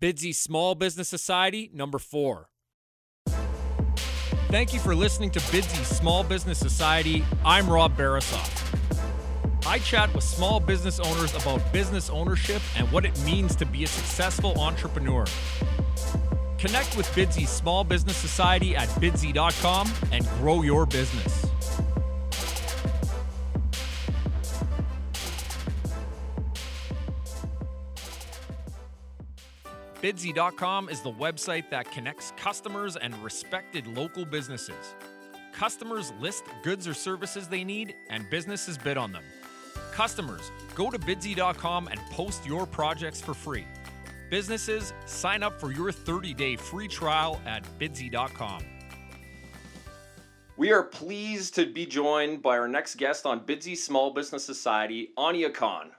Bidsy Small Business Society, number four. Thank you for listening to Bidsy Small Business Society. I'm Rob Barasoff. I chat with small business owners about business ownership and what it means to be a successful entrepreneur. Connect with Bidsy Small Business Society at bidsy.com and grow your business. Bidsy.com is the website that connects customers and respected local businesses. Customers list goods or services they need, and businesses bid on them. Customers, go to bidsy.com and post your projects for free. Businesses, sign up for your 30 day free trial at bidsy.com. We are pleased to be joined by our next guest on Bidsy Small Business Society, Aunia Kahn.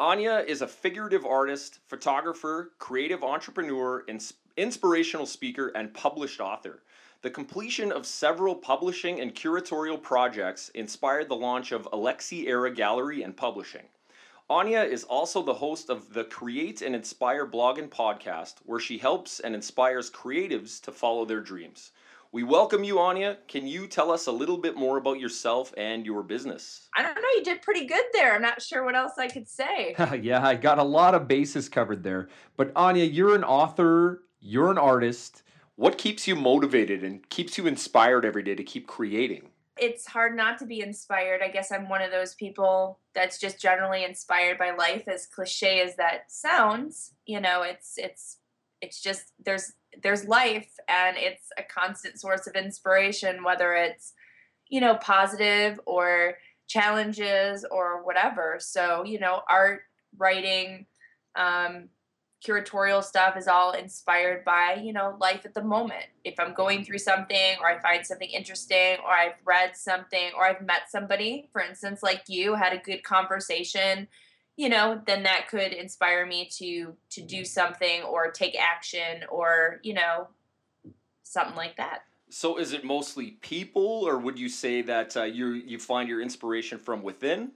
Aunia is a figurative artist, photographer, creative entrepreneur, ins- inspirational speaker, and published author. The completion of several publishing and curatorial projects inspired the launch of Alexi Era Gallery and Publishing. Aunia is also the host of the Create and Inspire blog and podcast, where she helps and inspires creatives to follow their dreams. We welcome you, Aunia. Can you tell us a little bit more about yourself and your business? I don't know. You did pretty good there. I'm not sure what else I could say. yeah, I got a lot of bases covered there. But Aunia, you're an author, you're an artist. What keeps you motivated and keeps you inspired every day to keep creating? It's hard not to be inspired. I guess I'm one of those people that's just generally inspired by life as cliche as that sounds. You know, it's it's it's just there's there's life and it's a constant source of inspiration whether it's you know positive or challenges or whatever. So you know art writing um, curatorial stuff is all inspired by you know life at the moment. If i'm going through something or i find something interesting or i've read something or i've met somebody for instance like you had a good conversation you know then that could inspire me to to do something or take action or you know something like that. So is it mostly people or would you say that uh, you you find your inspiration from within?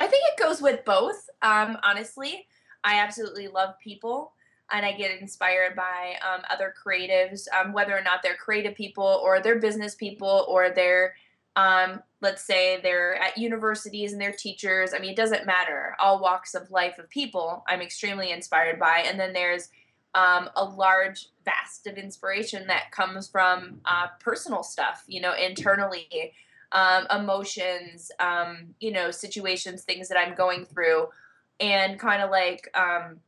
I think it goes with both um, honestly. I absolutely love people and i get inspired by um, other creatives um, whether or not they're creative people or they're business people or they're um, let's say they're at universities and they're teachers. I mean, it doesn't matter. All walks of life of people, I'm extremely inspired by. And then there's um, a large vast of inspiration that comes from uh, personal stuff, you know, internally, um, emotions, um, you know, situations, things that I'm going through, and kind of like um,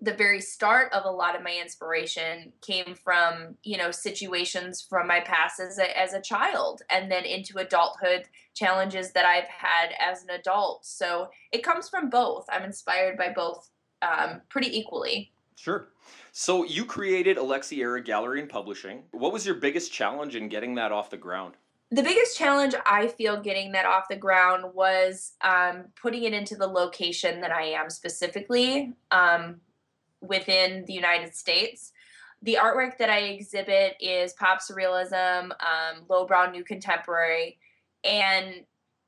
the very start of a lot of my inspiration came from you know situations from my past as a, as a child and then into adulthood challenges that i've had as an adult. So it comes from both. I'm inspired by both um, pretty equally. Sure. So you created alexi era gallery and publishing. What was your biggest challenge in getting that off the ground? The biggest challenge I feel getting that off the ground was um, putting it into the location that I am specifically. Um, within the United States. The artwork that I exhibit is pop surrealism, um, lowbrow new contemporary, and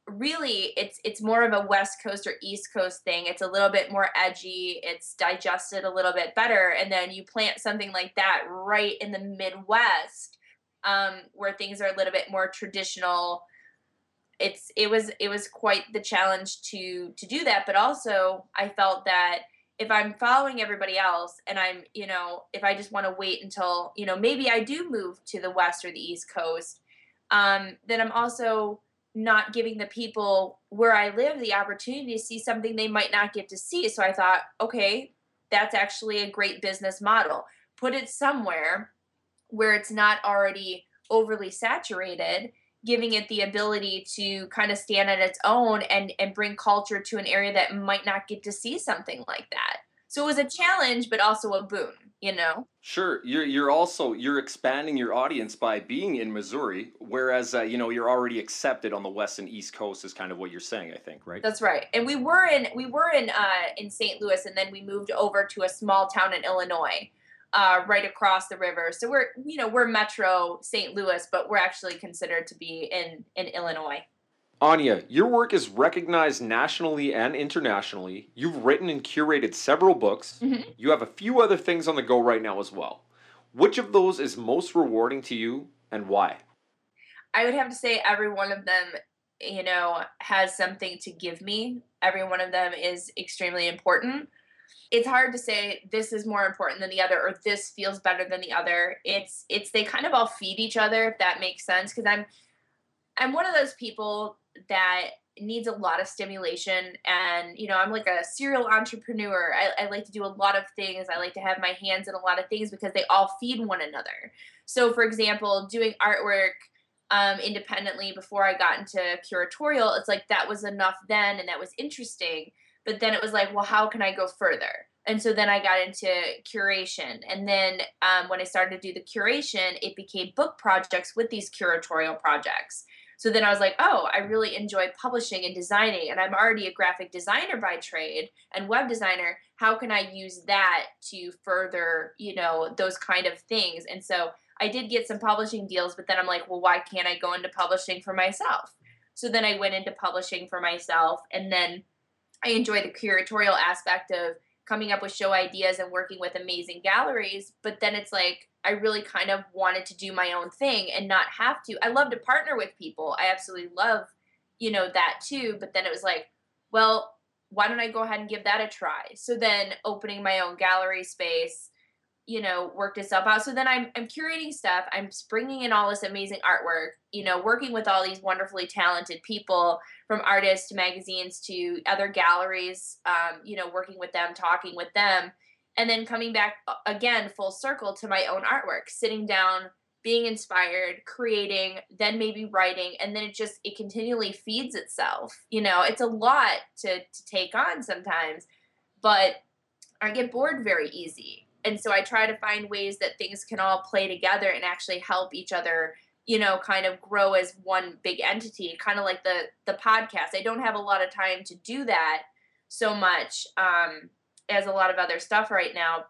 really it's it's more of a west coast or east coast thing it's a little bit more edgy it's digested a little bit better and then you plant something like that right in the midwest um, where things are a little bit more traditional it's it was it was quite the challenge to to do that but also i felt that if I'm following everybody else and I'm, you know, if I just want to wait until, you know, maybe I do move to the west or the east coast, um, then I'm also not giving the people where I live the opportunity to see something they might not get to see. So I thought, okay, that's actually a great business model. Put it somewhere where it's not already overly saturated giving it the ability to kind of stand on its own and and bring culture to an area that might not get to see something like that. So it was a challenge but also a boon you know? Sure you're you're also you're expanding your audience by being in missouri whereas uh, you know you're already accepted on the west and east coast is kind of what you're saying i think right? That's right and we were in we were in uh in st louis and then we moved over to a small town in illinois uh, right across the river. So we're you know we're Metro St. Louis, but we're actually considered to be in in Illinois. Aunia, your work is recognized nationally and internationally. You've written and curated several books. Mhm. You have a few other things on the go right now as well. Which of those is most rewarding to you and why? I would have to say every one of them, you know, has something to give me. Every one of them is extremely important. It's hard to say this is more important than the other or this feels better than the other. It's it's they kind of all feed each other if that makes sense because I'm I'm one of those people that needs a lot of stimulation and you know i'm like a serial entrepreneur. I, I like to do a lot of things. I like to have my hands in a lot of things because they all feed one another. So for example doing artwork um, independently before i got into curatorial it's like that was enough then and that was interesting but then it was like well how can i go further and so then i got into curation and then um, when i started to do the curation it became book projects with these curatorial projects so then I was like, oh, I really enjoy publishing and designing, and I'm already a graphic designer by trade and web designer. How can I use that to further, you know, those kind of things? And so I did get some publishing deals, but then I'm like, well, why can't I go into publishing for myself? So then I went into publishing for myself, and then I enjoy the curatorial aspect of coming up with show ideas and working with amazing galleries. But then it's like, I really kind of wanted to do my own thing and not have to. I love to partner with people. I absolutely love, you know, that too. But then it was like, well, why don't I go ahead and give that a try? So then opening my own gallery space, you know, worked itself out. So then I'm, I'm curating stuff. I'm bringing in all this amazing artwork, you know, working with all these wonderfully talented people from artists to magazines to other galleries, um, you know, working with them, talking with them and then coming back uh, again full circle to my own artwork sitting down being inspired creating then maybe writing and then it just it continually feeds itself you know it's a lot to to take on sometimes but i get bored very easy and so i try to find ways that things can all play together and actually help each other you know kind of grow as one big entity kind of like the the podcast i don't have a lot of time to do that so much um as a lot of other stuff right now.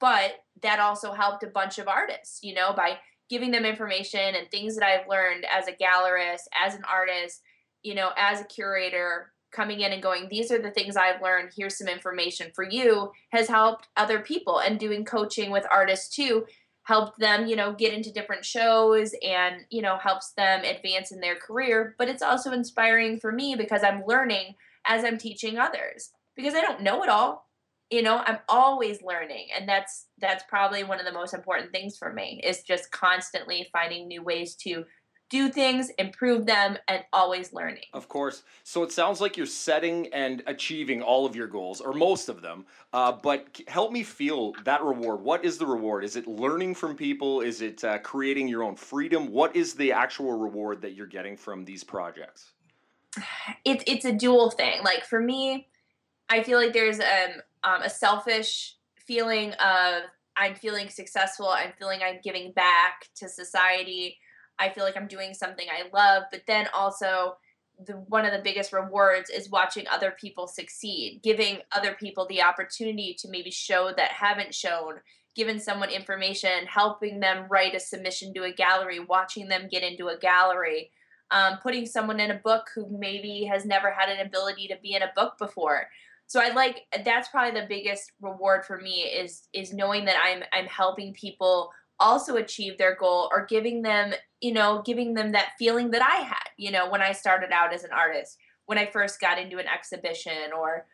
But that also helped a bunch of artists, you know, by giving them information and things that I've learned as a gallerist, as an artist, you know, as a curator, coming in and going, these are the things I've learned. Here's some information for you, has helped other people. And doing coaching with artists too helped them, you know, get into different shows and, you know, helps them advance in their career. But it's also inspiring for me because I'm learning as I'm teaching others because I don't know it all you know i'm always learning and that's that's probably one of the most important things for me is just constantly finding new ways to do things improve them and always learning Of course. So it sounds like you're setting and achieving all of your goals, or most of them. Uh, but help me feel that reward. What is the reward? Is it learning from people? Is it uh, creating your own freedom? What is the actual reward that you're getting from these projects? it's it's a dual thing like for me i feel like there's um, um, a selfish feeling of i'm feeling successful i'm feeling i'm giving back to society i feel like i'm doing something i love but then also the one of the biggest rewards is watching other people succeed giving other people the opportunity to maybe show that haven't shown giving someone information helping them write a submission to a gallery watching them get into a gallery um, putting someone in a book who maybe has never had an ability to be in a book before. So i like that's probably the biggest reward for me is is knowing that i'm i'm helping people also achieve their goal or giving them you know giving them that feeling that i had you know when i started out as an artist when i first got into an exhibition or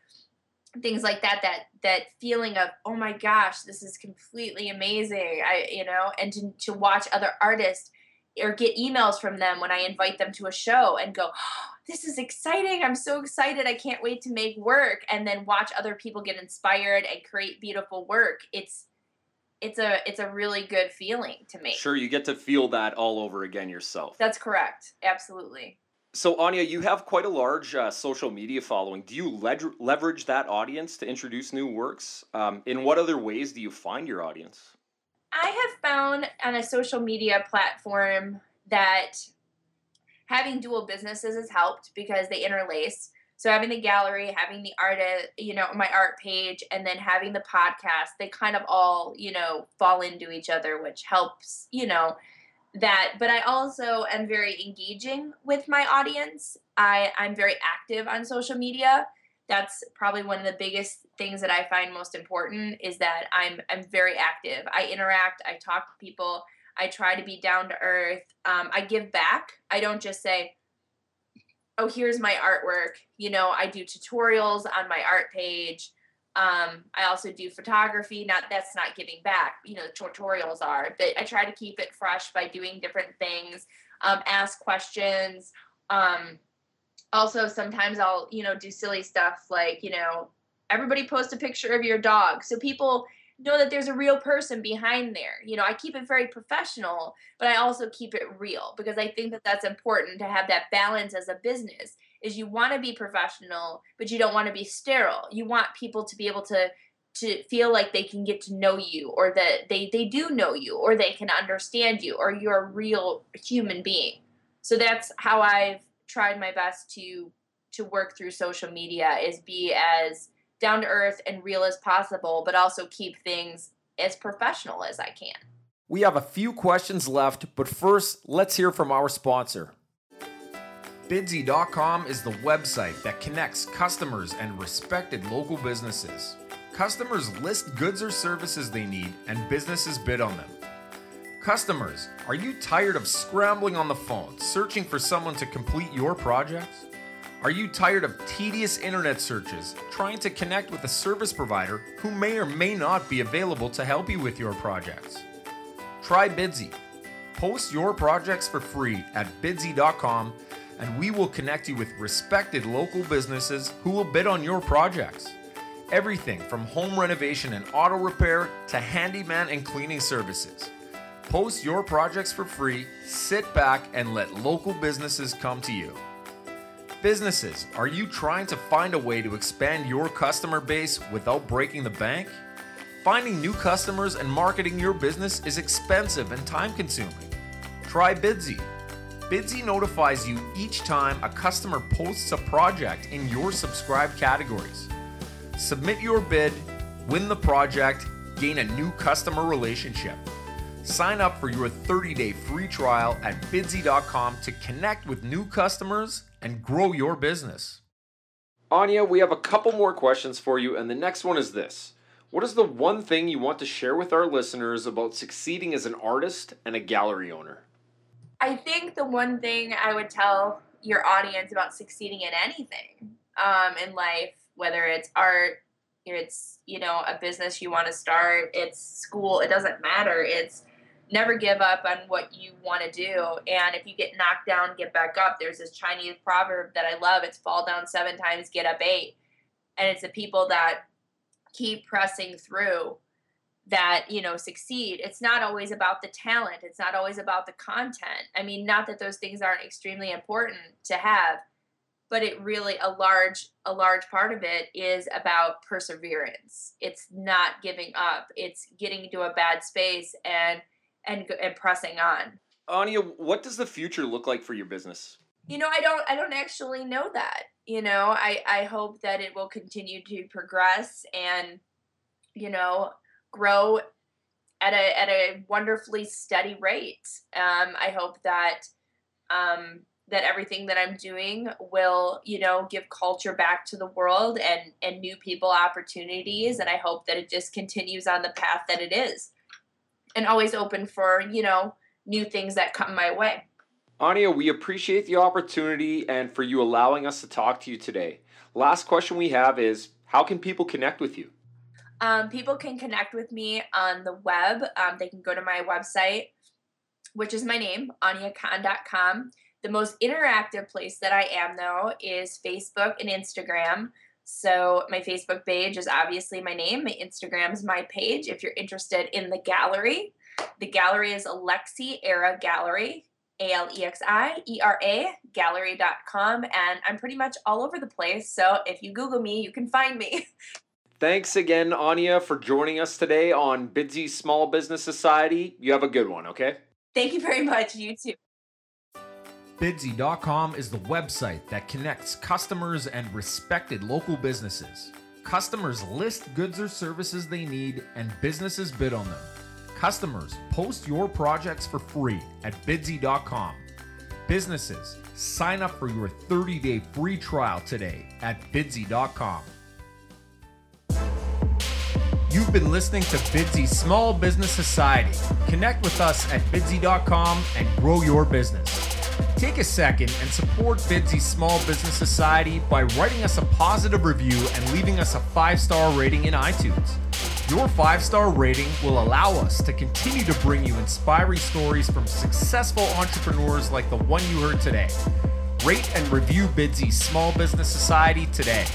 things like that that that feeling of oh my gosh this is completely amazing. I you know and to, to watch other artists or get emails from them when i invite them to a show and go oh, this is exciting. I'm so excited. I can't wait to make work. And then watch other people get inspired and create beautiful work. It's it's a it's a really good feeling to me Sure, you get to feel that all over again yourself. that's correct absolutely So, Aunia, you have quite a large uh, social media following. Do you leg- leverage that audience to introduce new works? Um, in what other ways do you find your audience? I have found on a social media platform that having dual businesses has helped because they interlace. So having the gallery, having the art, you know, my art page, and then having the podcast, they kind of all, you know, fall into each other, which helps, you know, that. But i also am very engaging with my audience. I i'm very active on social media. That's probably one of the biggest things that i find most important is that i'm i'm very active. I interact i talk to people i try to be down to earth. Um, i give back. I don't just say oh here's my artwork you know i do tutorials on my art page um, I also do photography. Not that's not giving back. You know, tutorials are, but I try to keep it fresh by doing different things, um, ask questions. Um, also, sometimes I'll you know do silly stuff like you know everybody post a picture of your dog so people know that there's a real person behind there. You know, I keep it very professional, but I also keep it real because I think that that's important to have that balance as a business is you want to be professional, but you don't want to be sterile. You want people to be able to to feel like they can get to know you or that they they do know you or they can understand you or you're a real human being. So that's how I've tried my best to to work through social media is be as down to earth and real as possible, but also keep things as professional as I can. We have a few questions left, but first, let's hear from our sponsor. Bidsy.com is the website that connects customers and respected local businesses. Customers list goods or services they need, and businesses bid on them. Customers, are you tired of scrambling on the phone, searching for someone to complete your projects? Are you tired of tedious internet searches, trying to connect with a service provider who may or may not be available to help you with your projects? Try Bidsy. Post your projects for free at bidsy.com and we will connect you with respected local businesses who will bid on your projects. Everything from home renovation and auto repair to handyman and cleaning services. Post your projects for free, sit back, and let local businesses come to you. Businesses, are you trying to find a way to expand your customer base without breaking the bank? Finding new customers and marketing your business is expensive and time consuming. Try Bidsy. Bidsy notifies you each time a customer posts a project in your subscribed categories. Submit your bid, win the project, gain a new customer relationship. Sign up for your 30 day free trial at bidsy.com to connect with new customers and grow your business. Aunia, we have a couple more questions for you, and the next one is this What is the one thing you want to share with our listeners about succeeding as an artist and a gallery owner? I think the one thing I would tell your audience about succeeding in anything um, in life, whether it's art, it's you know a business you want to start, it's school, it doesn't matter. It's never give up on what you want to do, and if you get knocked down, get back up. There's this Chinese proverb that I love. It's fall down seven times, get up eight, and it's the people that keep pressing through that you know succeed. It's not always about the talent. It's not always about the content. I mean not that those things aren't extremely important to have but it really a large a large part of it is about perseverance. It's not giving up. It's getting into a bad space and and and pressing on aunia what does the future look like for your business you know i don't i don't actually know that you know i i hope that it will continue to progress and you know grow at a at a wonderfully steady rate. Um, I hope that um, that everything that I'm doing will, you know, give culture back to the world and and new people opportunities. And I hope that it just continues on the path that it is, and always open for you know new things that come my way. Aunia, we appreciate the opportunity and for you allowing us to talk to you today. Last question we have is how can people connect with you? Um, people can connect with me on the web. Um, they can go to my website, which is my name, auniakahn.com. The most interactive place that I am, though, is Facebook and Instagram. So my Facebook page is obviously my name. My Instagram is my page. If you're interested in the gallery, the gallery is Alexi Era Gallery, A L E X I E R A gallery.com. And I'm pretty much all over the place. So if you Google me, you can find me. Thanks again, Aunia, for joining us today on Bidsy Small Business Society. You have a good one, okay? Thank you very much. You too. Bidsy.com is the website that connects customers and respected local businesses. Customers list goods or services they need, and businesses bid on them. Customers, post your projects for free at bidsy.com. Businesses, sign up for your 30 day free trial today at bidsy.com. You've been listening to Bidsy Small Business Society. Connect with us at bidsy.com and grow your business. Take a second and support Bidsy Small Business Society by writing us a positive review and leaving us a five star rating in iTunes. Your five star rating will allow us to continue to bring you inspiring stories from successful entrepreneurs like the one you heard today. Rate and review Bidsy Small Business Society today.